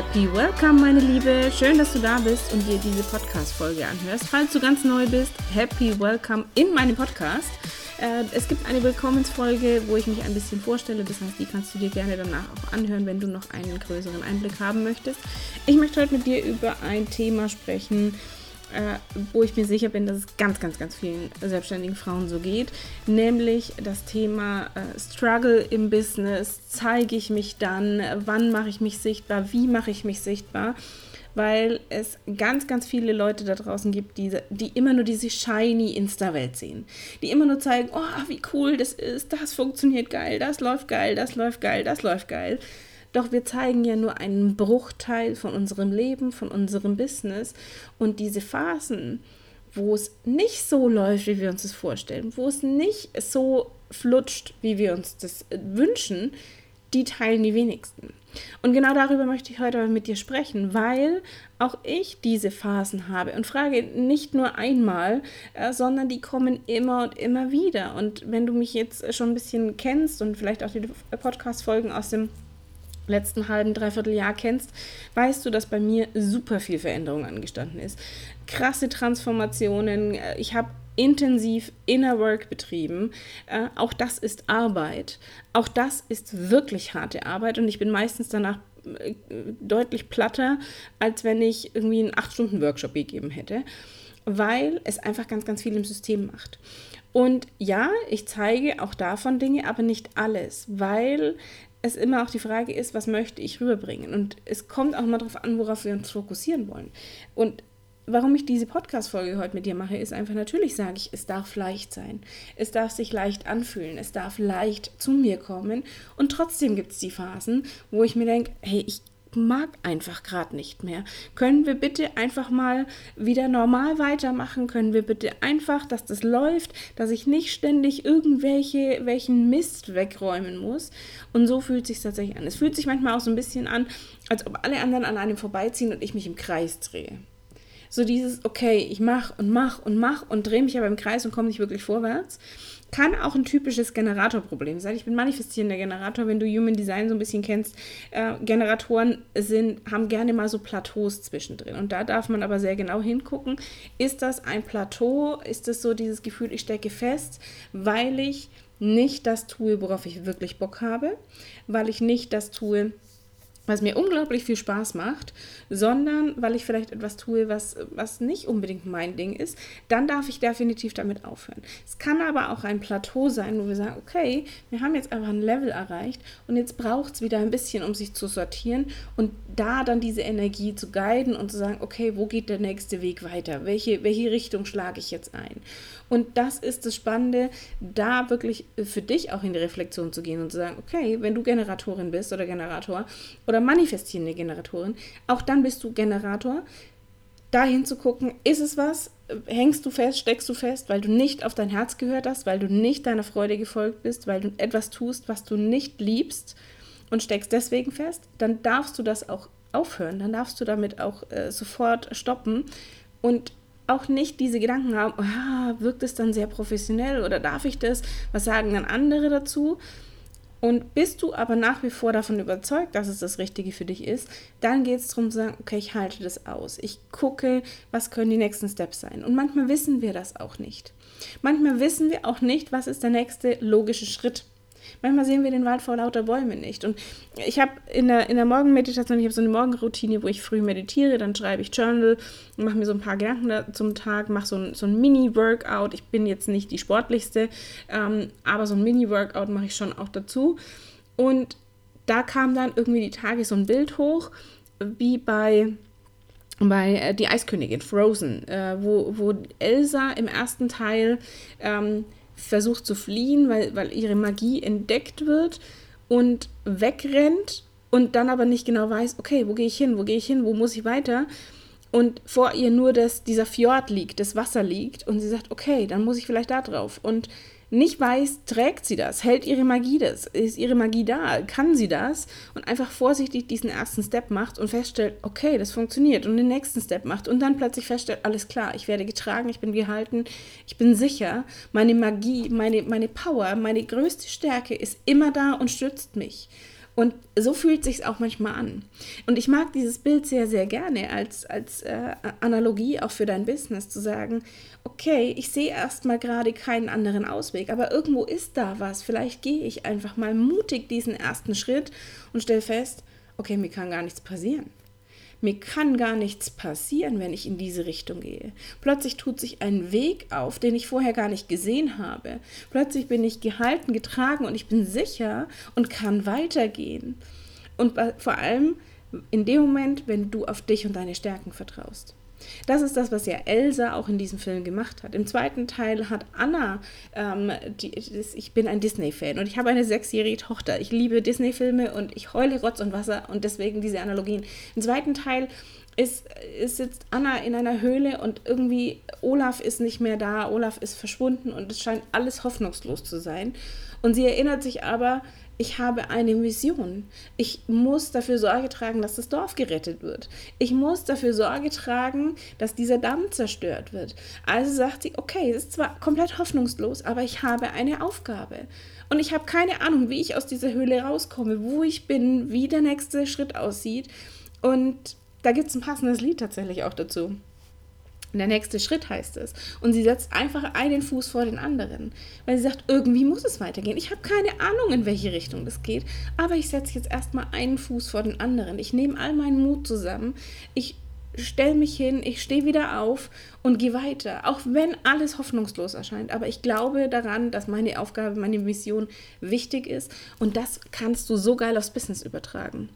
Happy Welcome, meine Liebe. Schön, dass du da bist und dir diese Podcast-Folge anhörst. Falls du ganz neu bist, Happy Welcome in meinem Podcast. Äh, es gibt eine Willkommensfolge, wo ich mich ein bisschen vorstelle. Das heißt, die kannst du dir gerne danach auch anhören, wenn du noch einen größeren Einblick haben möchtest. Ich möchte heute mit dir über ein Thema sprechen, äh, wo ich mir sicher bin, dass es ganz, ganz, ganz vielen selbstständigen Frauen so geht, nämlich das Thema äh, Struggle im Business. Zeige ich mich dann? Wann mache ich mich sichtbar? Wie mache ich mich sichtbar? Weil es ganz, ganz viele Leute da draußen gibt, die, die immer nur diese shiny Insta-Welt sehen. Die immer nur zeigen, oh, wie cool das ist, das funktioniert geil, das läuft geil, das läuft geil, das läuft geil. Doch wir zeigen ja nur einen Bruchteil von unserem Leben, von unserem Business. Und diese Phasen, wo es nicht so läuft, wie wir uns das vorstellen, wo es nicht so flutscht, wie wir uns das äh, wünschen, die teilen die wenigsten. Und genau darüber möchte ich heute mit dir sprechen, weil auch ich diese Phasen habe und frage nicht nur einmal, äh, sondern die kommen immer und immer wieder. Und wenn du mich jetzt schon ein bisschen kennst und vielleicht auch die Podcast-Folgen aus dem letzten halben, dreiviertel Jahr kennst, weißt du, dass bei mir super viel Veränderung angestanden ist. Krasse Transformationen. Äh, ich habe intensiv Inner Work betrieben. Äh, auch das ist Arbeit. Auch das ist wirklich harte Arbeit und ich bin meistens danach äh, deutlich platter, als wenn ich irgendwie einen 8-Stunden-Workshop gegeben hätte, weil es einfach ganz, ganz viel im System macht. Und ja, ich zeige auch davon Dinge, aber nicht alles, weil es immer auch die Frage ist, was möchte ich rüberbringen? Und es kommt auch mal darauf an, worauf wir uns fokussieren wollen. Und warum ich diese Podcast-Folge heute mit dir mache, ist einfach natürlich, sage ich, es darf leicht sein. Es darf sich leicht anfühlen. Es darf leicht zu mir kommen. Und trotzdem gibt es die Phasen, wo ich mir denke, hey, ich mag einfach gerade nicht mehr. Können wir bitte einfach mal wieder normal weitermachen? Können wir bitte einfach, dass das läuft, dass ich nicht ständig irgendwelche welchen Mist wegräumen muss? Und so fühlt sich tatsächlich an. Es fühlt sich manchmal auch so ein bisschen an, als ob alle anderen an einem vorbeiziehen und ich mich im Kreis drehe. So dieses, okay, ich mach und mach und mach und drehe mich aber im Kreis und komme nicht wirklich vorwärts. Kann auch ein typisches Generatorproblem sein. Ich bin manifestierender Generator, wenn du Human Design so ein bisschen kennst. Äh, Generatoren sind, haben gerne mal so Plateaus zwischendrin. Und da darf man aber sehr genau hingucken. Ist das ein Plateau? Ist das so dieses Gefühl, ich stecke fest, weil ich nicht das tue, worauf ich wirklich Bock habe, weil ich nicht das tue, was mir unglaublich viel Spaß macht, sondern weil ich vielleicht etwas tue, was, was nicht unbedingt mein Ding ist, dann darf ich definitiv damit aufhören. Es kann aber auch ein Plateau sein, wo wir sagen, okay, wir haben jetzt einfach ein Level erreicht und jetzt braucht es wieder ein bisschen, um sich zu sortieren und da dann diese Energie zu guiden und zu sagen, okay, wo geht der nächste Weg weiter? Welche, welche Richtung schlage ich jetzt ein? Und das ist das Spannende, da wirklich für dich auch in die Reflexion zu gehen und zu sagen, okay, wenn du Generatorin bist oder Generator oder manifestierende Generatorin, auch dann bist du Generator. Dahin zu gucken, ist es was? Hängst du fest, steckst du fest, weil du nicht auf dein Herz gehört hast, weil du nicht deiner Freude gefolgt bist, weil du etwas tust, was du nicht liebst und steckst deswegen fest, dann darfst du das auch aufhören, dann darfst du damit auch äh, sofort stoppen und auch nicht diese Gedanken haben, oh, wirkt es dann sehr professionell oder darf ich das? Was sagen dann andere dazu? Und bist du aber nach wie vor davon überzeugt, dass es das Richtige für dich ist, dann geht es darum zu sagen, okay, ich halte das aus. Ich gucke, was können die nächsten Steps sein. Und manchmal wissen wir das auch nicht. Manchmal wissen wir auch nicht, was ist der nächste logische Schritt. Manchmal sehen wir den Wald vor lauter Bäumen nicht. Und ich habe in der, in der Morgenmeditation, ich habe so eine Morgenroutine, wo ich früh meditiere, dann schreibe ich Journal, mache mir so ein paar Gedanken zum Tag, mache so ein, so ein Mini-Workout. Ich bin jetzt nicht die sportlichste, ähm, aber so ein Mini-Workout mache ich schon auch dazu. Und da kam dann irgendwie die Tage so ein Bild hoch, wie bei bei äh, Die Eiskönigin, Frozen, äh, wo, wo Elsa im ersten Teil ähm, versucht zu fliehen, weil, weil ihre Magie entdeckt wird und wegrennt und dann aber nicht genau weiß, okay, wo gehe ich hin, wo gehe ich hin, wo muss ich weiter? Und vor ihr nur das, dieser Fjord liegt, das Wasser liegt und sie sagt, okay, dann muss ich vielleicht da drauf. Und nicht weiß, trägt sie das, hält ihre Magie das, ist ihre Magie da, kann sie das? Und einfach vorsichtig diesen ersten Step macht und feststellt, okay, das funktioniert. Und den nächsten Step macht und dann plötzlich feststellt, alles klar, ich werde getragen, ich bin gehalten, ich bin sicher, meine Magie, meine, meine Power, meine größte Stärke ist immer da und stützt mich. Und so fühlt sich auch manchmal an. Und ich mag dieses Bild sehr, sehr gerne als, als äh, Analogie auch für dein Business zu sagen, okay, ich sehe erstmal gerade keinen anderen Ausweg, aber irgendwo ist da was. Vielleicht gehe ich einfach mal mutig diesen ersten Schritt und stelle fest, okay, mir kann gar nichts passieren. Mir kann gar nichts passieren, wenn ich in diese Richtung gehe. Plötzlich tut sich ein Weg auf, den ich vorher gar nicht gesehen habe. Plötzlich bin ich gehalten, getragen und ich bin sicher und kann weitergehen. Und vor allem in dem Moment, wenn du auf dich und deine Stärken vertraust. Das ist das, was ja Elsa auch in diesem Film gemacht hat. Im zweiten Teil hat Anna, ähm, die, ich bin ein Disney-Fan und ich habe eine sechsjährige Tochter. Ich liebe Disney-Filme und ich heule Rotz und Wasser und deswegen diese Analogien. Im zweiten Teil ist, ist sitzt Anna in einer Höhle und irgendwie Olaf ist nicht mehr da, Olaf ist verschwunden und es scheint alles hoffnungslos zu sein. Und sie erinnert sich aber, ich habe eine Mission. Ich muss dafür Sorge tragen, dass das Dorf gerettet wird. Ich muss dafür Sorge tragen, dass dieser Damm zerstört wird. Also sagt sie, okay, es ist zwar komplett hoffnungslos, aber ich habe eine Aufgabe. Und ich habe keine Ahnung, wie ich aus dieser Höhle rauskomme, wo ich bin, wie der nächste Schritt aussieht. Und da gibt es ein passendes Lied tatsächlich auch dazu. Der nächste Schritt heißt es. Und sie setzt einfach einen Fuß vor den anderen. Weil sie sagt, irgendwie muss es weitergehen. Ich habe keine Ahnung, in welche Richtung das geht. Aber ich setze jetzt erstmal einen Fuß vor den anderen. Ich nehme all meinen Mut zusammen. Ich stelle mich hin, ich stehe wieder auf und gehe weiter. Auch wenn alles hoffnungslos erscheint. Aber ich glaube daran, dass meine Aufgabe, meine Mission wichtig ist. Und das kannst du so geil aufs Business übertragen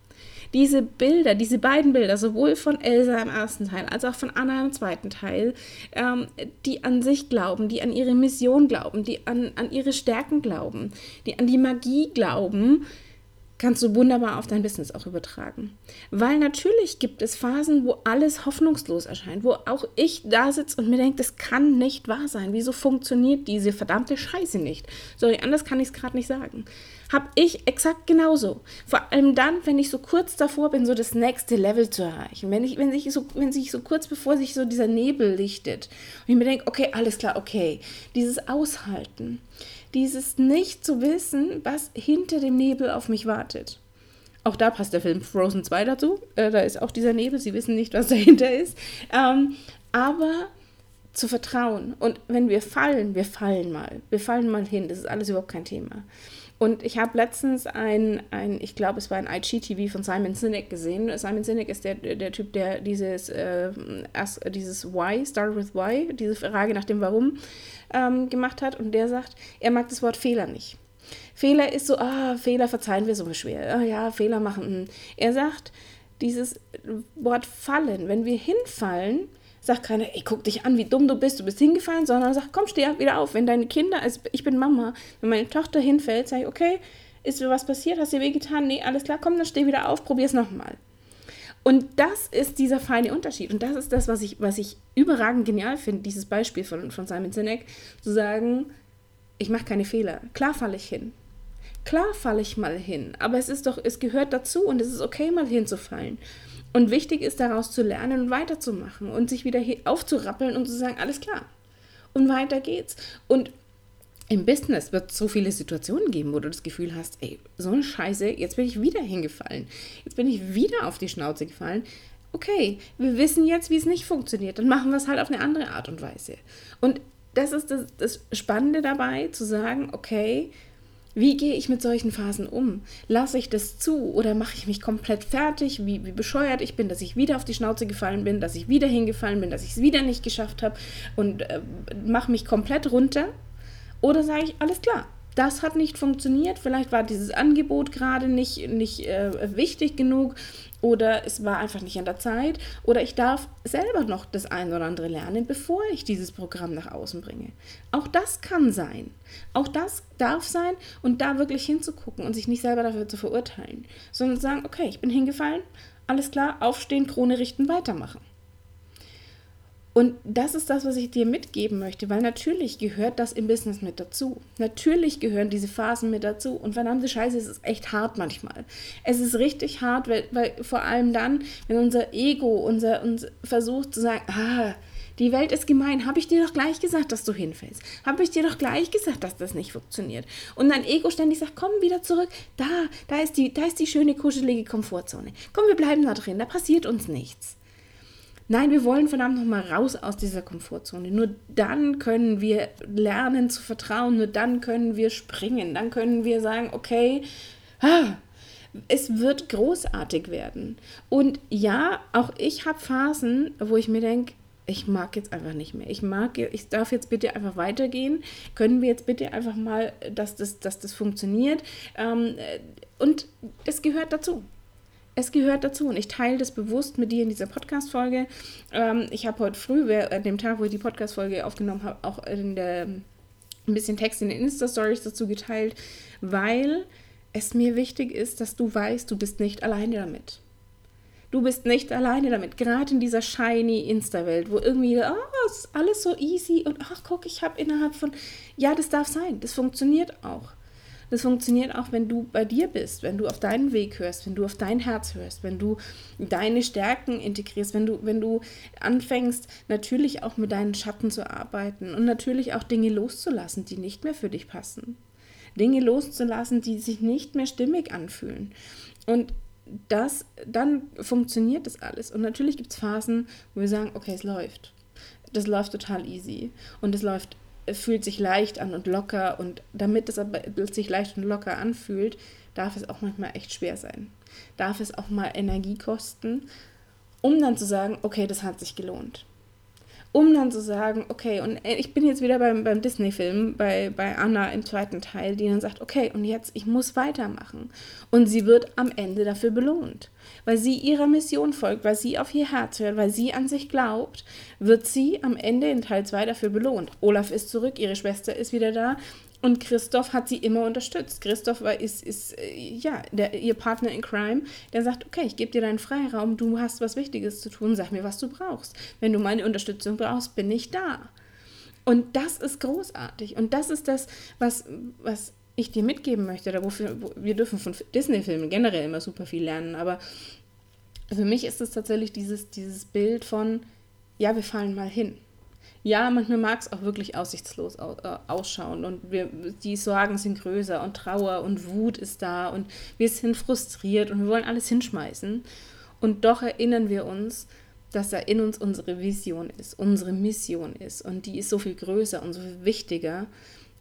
diese Bilder, diese beiden Bilder, sowohl von Elsa im ersten Teil als auch von Anna im zweiten Teil, ähm, die an sich glauben, die an ihre Mission glauben, die an, an ihre Stärken glauben, die an die Magie glauben, kannst du wunderbar auf dein Business auch übertragen. Weil natürlich gibt es Phasen, wo alles hoffnungslos erscheint, wo auch ich da sitze und mir denke, das kann nicht wahr sein. Wieso funktioniert diese verdammte Scheiße nicht? Sorry, anders kann ich es gerade nicht sagen habe ich exakt genauso. Vor allem dann, wenn ich so kurz davor bin, so das nächste Level zu erreichen. Wenn, ich, wenn, sich so, wenn sich so kurz bevor sich so dieser Nebel lichtet und ich mir denke, okay, alles klar, okay. Dieses Aushalten, dieses nicht zu wissen, was hinter dem Nebel auf mich wartet. Auch da passt der Film Frozen 2 dazu. Äh, da ist auch dieser Nebel, sie wissen nicht, was dahinter ist. Ähm, aber zu vertrauen. Und wenn wir fallen, wir fallen mal. Wir fallen mal hin. Das ist alles überhaupt kein Thema. Und ich habe letztens ein, ein, ich glaube, es war ein IGTV von Simon Sinek gesehen. Simon Sinek ist der, der Typ, der dieses, äh, dieses Why, Start with Why, diese Frage nach dem Warum ähm, gemacht hat. Und der sagt, er mag das Wort Fehler nicht. Fehler ist so, ah, Fehler verzeihen wir so schwer. Ah, ja, Fehler machen. Hm. Er sagt, dieses Wort fallen, wenn wir hinfallen, sagt keiner, ey, guck dich an, wie dumm du bist, du bist hingefallen, sondern sagt, komm, steh wieder auf. Wenn deine Kinder, also ich bin Mama, wenn meine Tochter hinfällt, sage ich, okay, ist dir was passiert, hast dir wehgetan? Nee, alles klar, komm, dann steh wieder auf, probier es nochmal. Und das ist dieser feine Unterschied. Und das ist das, was ich, was ich überragend genial finde, dieses Beispiel von, von Simon Sinek, zu sagen, ich mache keine Fehler. Klar falle ich hin. Klar falle ich mal hin. Aber es ist doch, es gehört dazu und es ist okay, mal hinzufallen. Und wichtig ist daraus zu lernen und weiterzumachen und sich wieder aufzurappeln und zu sagen, alles klar. Und weiter geht's. Und im Business wird es so viele Situationen geben, wo du das Gefühl hast, ey, so eine Scheiße, jetzt bin ich wieder hingefallen. Jetzt bin ich wieder auf die Schnauze gefallen. Okay, wir wissen jetzt, wie es nicht funktioniert. Dann machen wir es halt auf eine andere Art und Weise. Und das ist das, das Spannende dabei, zu sagen, okay, wie gehe ich mit solchen Phasen um? Lasse ich das zu oder mache ich mich komplett fertig, wie, wie bescheuert ich bin, dass ich wieder auf die Schnauze gefallen bin, dass ich wieder hingefallen bin, dass ich es wieder nicht geschafft habe und äh, mache mich komplett runter? Oder sage ich, alles klar, das hat nicht funktioniert, vielleicht war dieses Angebot gerade nicht, nicht äh, wichtig genug oder es war einfach nicht an der Zeit oder ich darf selber noch das ein oder andere lernen, bevor ich dieses Programm nach außen bringe. Auch das kann sein. Auch das darf sein und da wirklich hinzugucken und sich nicht selber dafür zu verurteilen, sondern zu sagen, okay, ich bin hingefallen, alles klar, aufstehen, Krone richten, weitermachen. Und das ist das, was ich dir mitgeben möchte, weil natürlich gehört das im Business mit dazu. Natürlich gehören diese Phasen mit dazu. Und verdammte Scheiße, es ist echt hart manchmal. Es ist richtig hart, weil, weil vor allem dann, wenn unser Ego unser, uns versucht zu sagen, ah, Die Welt ist gemein. Habe ich dir doch gleich gesagt, dass du hinfällst. Habe ich dir doch gleich gesagt, dass das nicht funktioniert. Und dein Ego ständig sagt, komm wieder zurück. Da, da ist die, da ist die schöne, kuschelige Komfortzone. Komm, wir bleiben da drin. Da passiert uns nichts. Nein, wir wollen verdammt nochmal raus aus dieser Komfortzone. Nur dann können wir lernen zu vertrauen. Nur dann können wir springen. Dann können wir sagen, okay, ah, es wird großartig werden. Und ja, auch ich habe Phasen, wo ich mir denke, ich mag jetzt einfach nicht mehr. Ich mag, ich darf jetzt bitte einfach weitergehen. Können wir jetzt bitte einfach mal, dass das, dass das funktioniert? Ähm, und es gehört dazu. Es gehört dazu und ich teile das bewusst mit dir in dieser Podcast-Folge. Ähm, ich habe heute früh, an dem Tag, wo ich die Podcast-Folge aufgenommen habe, auch der, ein bisschen Text in den Insta-Stories dazu geteilt, weil es mir wichtig ist, dass du weißt, du bist nicht alleine damit. Du bist nicht alleine damit. Gerade in dieser shiny Insta-Welt, wo irgendwie, oh, ist alles so easy und ach, guck, ich habe innerhalb von. Ja, das darf sein. Das funktioniert auch. Das funktioniert auch, wenn du bei dir bist, wenn du auf deinen Weg hörst, wenn du auf dein Herz hörst, wenn du deine Stärken integrierst, wenn du, wenn du anfängst, natürlich auch mit deinen Schatten zu arbeiten und natürlich auch Dinge loszulassen, die nicht mehr für dich passen. Dinge loszulassen, die sich nicht mehr stimmig anfühlen. Und das, dann funktioniert das alles. Und natürlich gibt es Phasen, wo wir sagen, okay, es läuft. Das läuft total easy. Und es läuft fühlt sich leicht an und locker und damit es aber sich leicht und locker anfühlt, darf es auch manchmal echt schwer sein. Darf es auch mal Energie kosten, um dann zu sagen, okay, das hat sich gelohnt um dann zu sagen, okay, und äh, ich bin jetzt wieder beim, beim Disney-Film, bei, bei Anna im zweiten Teil, die dann sagt, okay, und jetzt, ich muss weitermachen. Und sie wird am Ende dafür belohnt. Weil sie ihrer Mission folgt, weil sie auf ihr Herz hört, weil sie an sich glaubt, wird sie am Ende in Teil 2 dafür belohnt. Olaf ist zurück, ihre Schwester ist wieder da und Christoph hat sie immer unterstützt. Christoph war, ist, ist äh, ja, der, ihr Partner in Crime, der sagt, okay, ich gebe dir deinen Freiraum, du hast was Wichtiges zu tun, sag mir, was du brauchst. Wenn du meine Unterstützung brauchst, bin ich da. Und das ist großartig. Und das ist das, was, was ich dir mitgeben möchte. Oder wofür, wo, wir dürfen von Disney-Filmen generell immer super viel lernen. Aber für mich ist es tatsächlich dieses, dieses Bild von, ja, wir fallen mal hin ja, manchmal mag es auch wirklich aussichtslos äh, ausschauen und wir, die Sorgen sind größer und Trauer und Wut ist da und wir sind frustriert und wir wollen alles hinschmeißen. Und doch erinnern wir uns, dass da in uns unsere Vision ist, unsere Mission ist und die ist so viel größer und so viel wichtiger,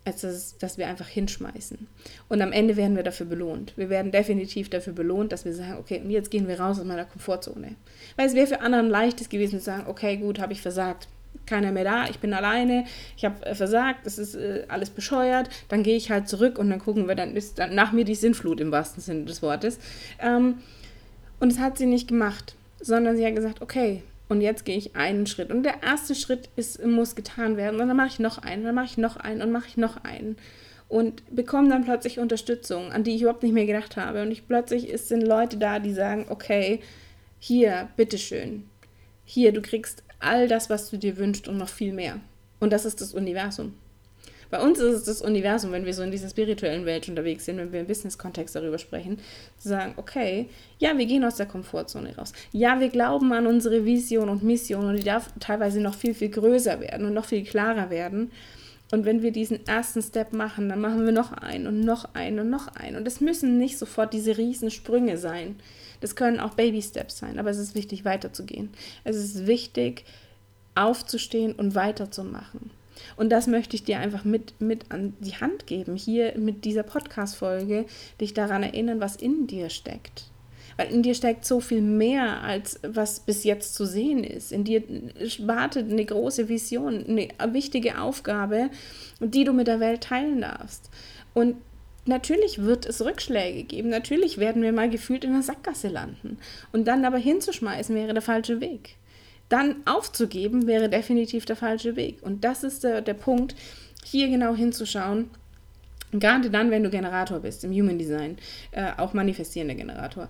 als dass, dass wir einfach hinschmeißen. Und am Ende werden wir dafür belohnt. Wir werden definitiv dafür belohnt, dass wir sagen, okay, jetzt gehen wir raus aus meiner Komfortzone. Weil es wäre für anderen leichtes gewesen zu sagen, okay, gut, habe ich versagt keiner mehr da, ich bin alleine, ich habe äh, versagt, das ist äh, alles bescheuert, dann gehe ich halt zurück und dann gucken wir, dann ist dann nach mir die Sinnflut im wahrsten Sinne des Wortes. Ähm, und das hat sie nicht gemacht, sondern sie hat gesagt, okay, und jetzt gehe ich einen Schritt. Und der erste Schritt ist, muss getan werden. Und dann mache ich noch einen, dann mache ich noch einen und mache ich noch einen. Und bekomme dann plötzlich Unterstützung, an die ich überhaupt nicht mehr gedacht habe. Und ich plötzlich sind Leute da, die sagen, okay, hier, bitteschön. Hier, du kriegst all das, was du dir wünschst und noch viel mehr. Und das ist das Universum. Bei uns ist es das Universum, wenn wir so in dieser spirituellen Welt unterwegs sind, wenn wir im Business-Kontext darüber sprechen, zu sagen, okay, ja, wir gehen aus der Komfortzone raus. Ja, wir glauben an unsere Vision und Mission und die darf teilweise noch viel, viel größer werden und noch viel klarer werden. Und wenn wir diesen ersten Step machen, dann machen wir noch einen und noch einen und noch einen. Und es müssen nicht sofort diese riesen Sprünge sein. Das können auch Baby-Steps sein, aber es ist wichtig, weiterzugehen. Es ist wichtig, aufzustehen und weiterzumachen. Und das möchte ich dir einfach mit, mit an die Hand geben, hier mit dieser Podcast-Folge, dich daran erinnern, was in dir steckt. Weil in dir steckt so viel mehr, als was bis jetzt zu sehen ist. In dir wartet eine große Vision, eine wichtige Aufgabe, die du mit der Welt teilen darfst. Und Natürlich wird es Rückschläge geben. Natürlich werden wir mal gefühlt in der Sackgasse landen. Und dann aber hinzuschmeißen wäre der falsche Weg. Dann aufzugeben wäre definitiv der falsche Weg. Und das ist der, der Punkt, hier genau hinzuschauen. Gerade dann, wenn du Generator bist im Human Design, äh, auch manifestierender Generator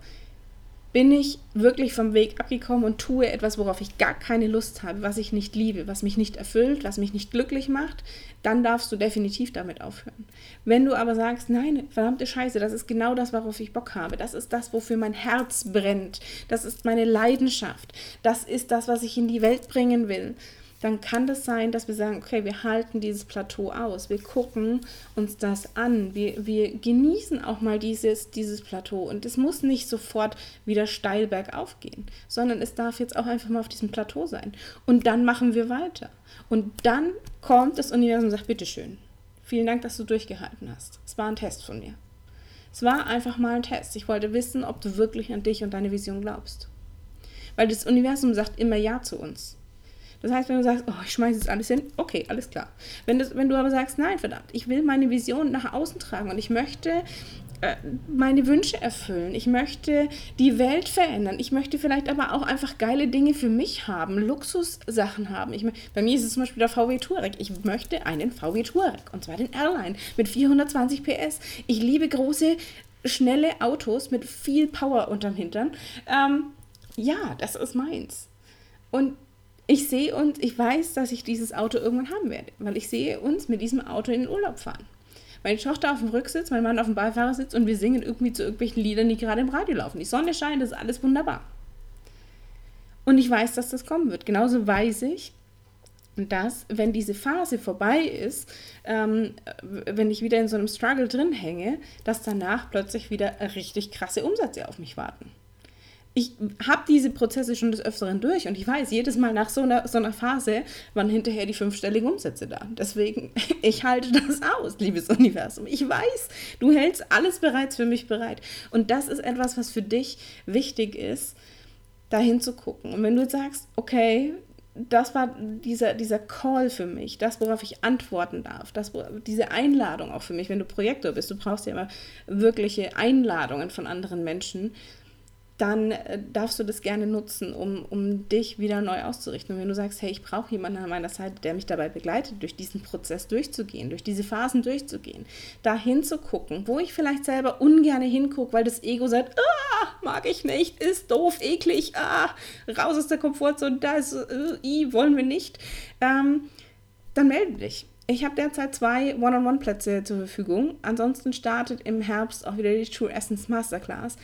bin ich wirklich vom Weg abgekommen und tue etwas, worauf ich gar keine Lust habe, was ich nicht liebe, was mich nicht erfüllt, was mich nicht glücklich macht, dann darfst du definitiv damit aufhören. Wenn du aber sagst, nein, verdammte Scheiße, das ist genau das, worauf ich Bock habe, das ist das, wofür mein Herz brennt, das ist meine Leidenschaft, das ist das, was ich in die Welt bringen will, dann kann das sein, dass wir sagen, okay, wir halten dieses Plateau aus, wir gucken uns das an, wir, wir genießen auch mal dieses, dieses Plateau und es muss nicht sofort wieder steil bergauf gehen, sondern es darf jetzt auch einfach mal auf diesem Plateau sein. Und dann machen wir weiter. Und dann kommt das Universum und sagt, bitteschön, vielen Dank, dass du durchgehalten hast. Es war ein Test von mir. Es war einfach mal ein Test. Ich wollte wissen, ob du wirklich an dich und deine Vision glaubst. Weil das Universum sagt immer Ja zu uns. Das heißt, wenn du sagst, oh, ich schmeiße jetzt alles hin, okay, alles klar. Wenn, das, wenn du aber sagst, nein, verdammt, ich will meine Vision nach außen tragen und ich möchte äh, meine Wünsche erfüllen. Ich möchte die Welt verändern. Ich möchte vielleicht aber auch einfach geile Dinge für mich haben, Luxussachen haben. Ich, bei mir ist es zum Beispiel der VW Touareg. Ich möchte einen VW Touareg und zwar den Airline mit 420 PS. Ich liebe große, schnelle Autos mit viel Power unterm Hintern. Ähm, ja, das ist meins. Und ich sehe uns, ich weiß, dass ich dieses Auto irgendwann haben werde, weil ich sehe uns mit diesem Auto in den Urlaub fahren. Meine Tochter auf dem Rücksitz, mein Mann auf dem Beifahrersitz und wir singen irgendwie zu irgendwelchen Liedern, die gerade im Radio laufen. Die Sonne scheint, das ist alles wunderbar. Und ich weiß, dass das kommen wird. Genauso weiß ich, dass, wenn diese Phase vorbei ist, ähm, wenn ich wieder in so einem Struggle drin hänge, dass danach plötzlich wieder richtig krasse Umsätze auf mich warten ich habe diese Prozesse schon des Öfteren durch und ich weiß, jedes Mal nach so einer, so einer Phase waren hinterher die fünfstelligen Umsätze da. Deswegen, ich halte das aus, liebes Universum. Ich weiß, du hältst alles bereits für mich bereit. Und das ist etwas, was für dich wichtig ist, dahin zu gucken. Und wenn du sagst, okay, das war dieser, dieser Call für mich, das, worauf ich antworten darf, das, diese Einladung auch für mich, wenn du Projektor bist, du brauchst ja immer wirkliche Einladungen von anderen Menschen dann äh, darfst du das gerne nutzen, um, um dich wieder neu auszurichten. Und wenn du sagst, hey, ich brauche jemanden an meiner Seite, der mich dabei begleitet, durch diesen Prozess durchzugehen, durch diese Phasen durchzugehen, da hinzugucken, wo ich vielleicht selber ungern hingucke, weil das Ego sagt, ah, mag ich nicht, ist doof, eklig, ah, raus aus der Komfortzone, das äh, wollen wir nicht, ähm, dann melde dich. Ich habe derzeit zwei One-on-One-Plätze zur Verfügung. Ansonsten startet im Herbst auch wieder die True Essence Masterclass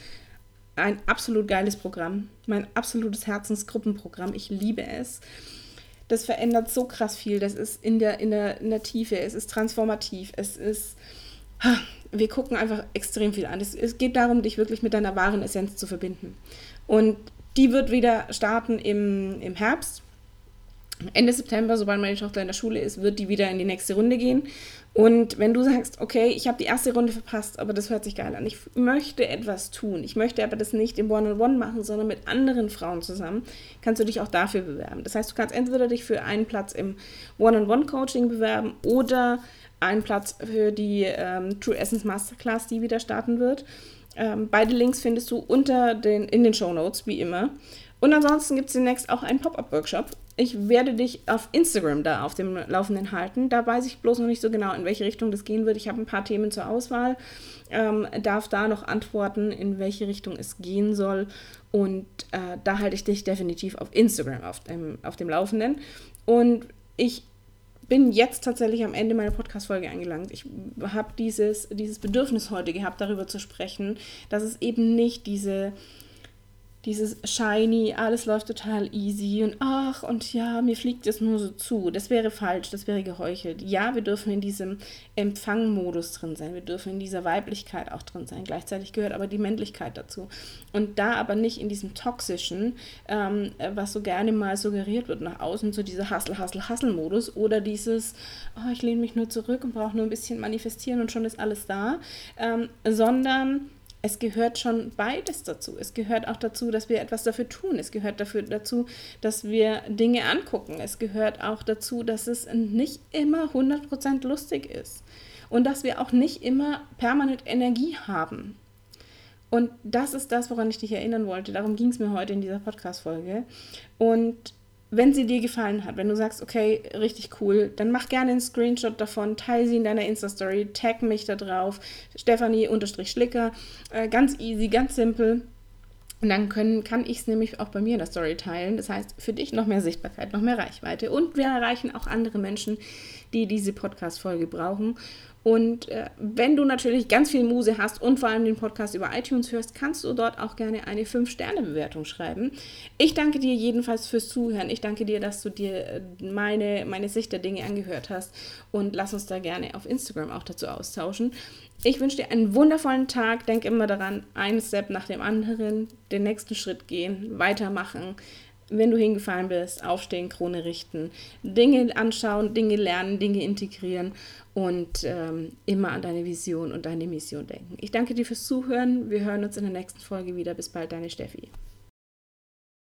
ein absolut geiles Programm. Mein absolutes Herzensgruppenprogramm. Ich liebe es. Das verändert so krass viel. Das ist in der, in der, in der Tiefe. Es ist transformativ. Es ist. Wir gucken einfach extrem viel an. Es, es geht darum, dich wirklich mit deiner wahren Essenz zu verbinden. Und die wird wieder starten im, im Herbst. Ende September, sobald meine Tochter in der Schule ist, wird die wieder in die nächste Runde gehen. Und wenn du sagst, okay, ich habe die erste Runde verpasst, aber das hört sich geil an, ich möchte etwas tun, ich möchte aber das nicht im One-on-One -on -One machen, sondern mit anderen Frauen zusammen, kannst du dich auch dafür bewerben. Das heißt, du kannst entweder dich für einen Platz im One-on-One-Coaching bewerben oder einen Platz für die ähm, True Essence Masterclass, die wieder starten wird. Ähm, beide Links findest du unter den, in den Show Notes, wie immer. Und ansonsten gibt es demnächst auch einen Pop-Up-Workshop. Ich werde dich auf Instagram da auf dem Laufenden halten. Da weiß ich bloß noch nicht so genau, in welche Richtung das gehen wird. Ich habe ein paar Themen zur Auswahl, ähm, darf da noch antworten, in welche Richtung es gehen soll. Und äh, da halte ich dich definitiv auf Instagram auf dem, auf dem Laufenden. Und ich bin jetzt tatsächlich am Ende meiner Podcast-Folge angelangt. Ich habe dieses, dieses Bedürfnis heute gehabt, darüber zu sprechen, dass es eben nicht diese dieses shiny, alles läuft total easy und ach und ja, mir fliegt es nur so zu. Das wäre falsch, das wäre geheuchelt. Ja, wir dürfen in diesem Empfangmodus drin sein, wir dürfen in dieser Weiblichkeit auch drin sein. Gleichzeitig gehört aber die Männlichkeit dazu. Und da aber nicht in diesem toxischen, ähm, was so gerne mal suggeriert wird nach außen, so dieser Hustle, Hustle, Hustle-Modus oder dieses, oh, ich lehne mich nur zurück und brauche nur ein bisschen manifestieren und schon ist alles da, ähm, sondern es gehört schon beides dazu. Es gehört auch dazu, dass wir etwas dafür tun. Es gehört dafür dazu, dass wir Dinge angucken. Es gehört auch dazu, dass es nicht immer 100% lustig ist. Und dass wir auch nicht immer permanent Energie haben. Und das ist das, woran ich dich erinnern wollte. Darum ging es mir heute in dieser Podcast-Folge. Und wenn sie dir gefallen hat, wenn du sagst, okay, richtig cool, dann mach gerne einen Screenshot davon, teile sie in deiner Insta-Story, tag mich da drauf, Stefanie-Schlicker, äh, ganz easy, ganz simpel. Und dann können, kann ich es nämlich auch bei mir in der Story teilen. Das heißt, für dich noch mehr Sichtbarkeit, noch mehr Reichweite. Und wir erreichen auch andere Menschen, die diese Podcast-Folge brauchen. Und äh, wenn du natürlich ganz viel Muse hast und vor allem den Podcast über iTunes hörst, kannst du dort auch gerne eine 5-Sterne-Bewertung schreiben. Ich danke dir jedenfalls fürs Zuhören. Ich danke dir, dass du dir äh, meine, meine Sicht der Dinge angehört hast. Und lass uns da gerne auf Instagram auch dazu austauschen. Ich wünsche dir einen wundervollen Tag. Denk immer daran, ein Step nach dem anderen, den nächsten Schritt gehen, weitermachen wenn du hingefallen bist, aufstehen, Krone richten, Dinge anschauen, Dinge lernen, Dinge integrieren und ähm, immer an deine Vision und deine Mission denken. Ich danke dir fürs Zuhören. Wir hören uns in der nächsten Folge wieder. Bis bald, deine Steffi.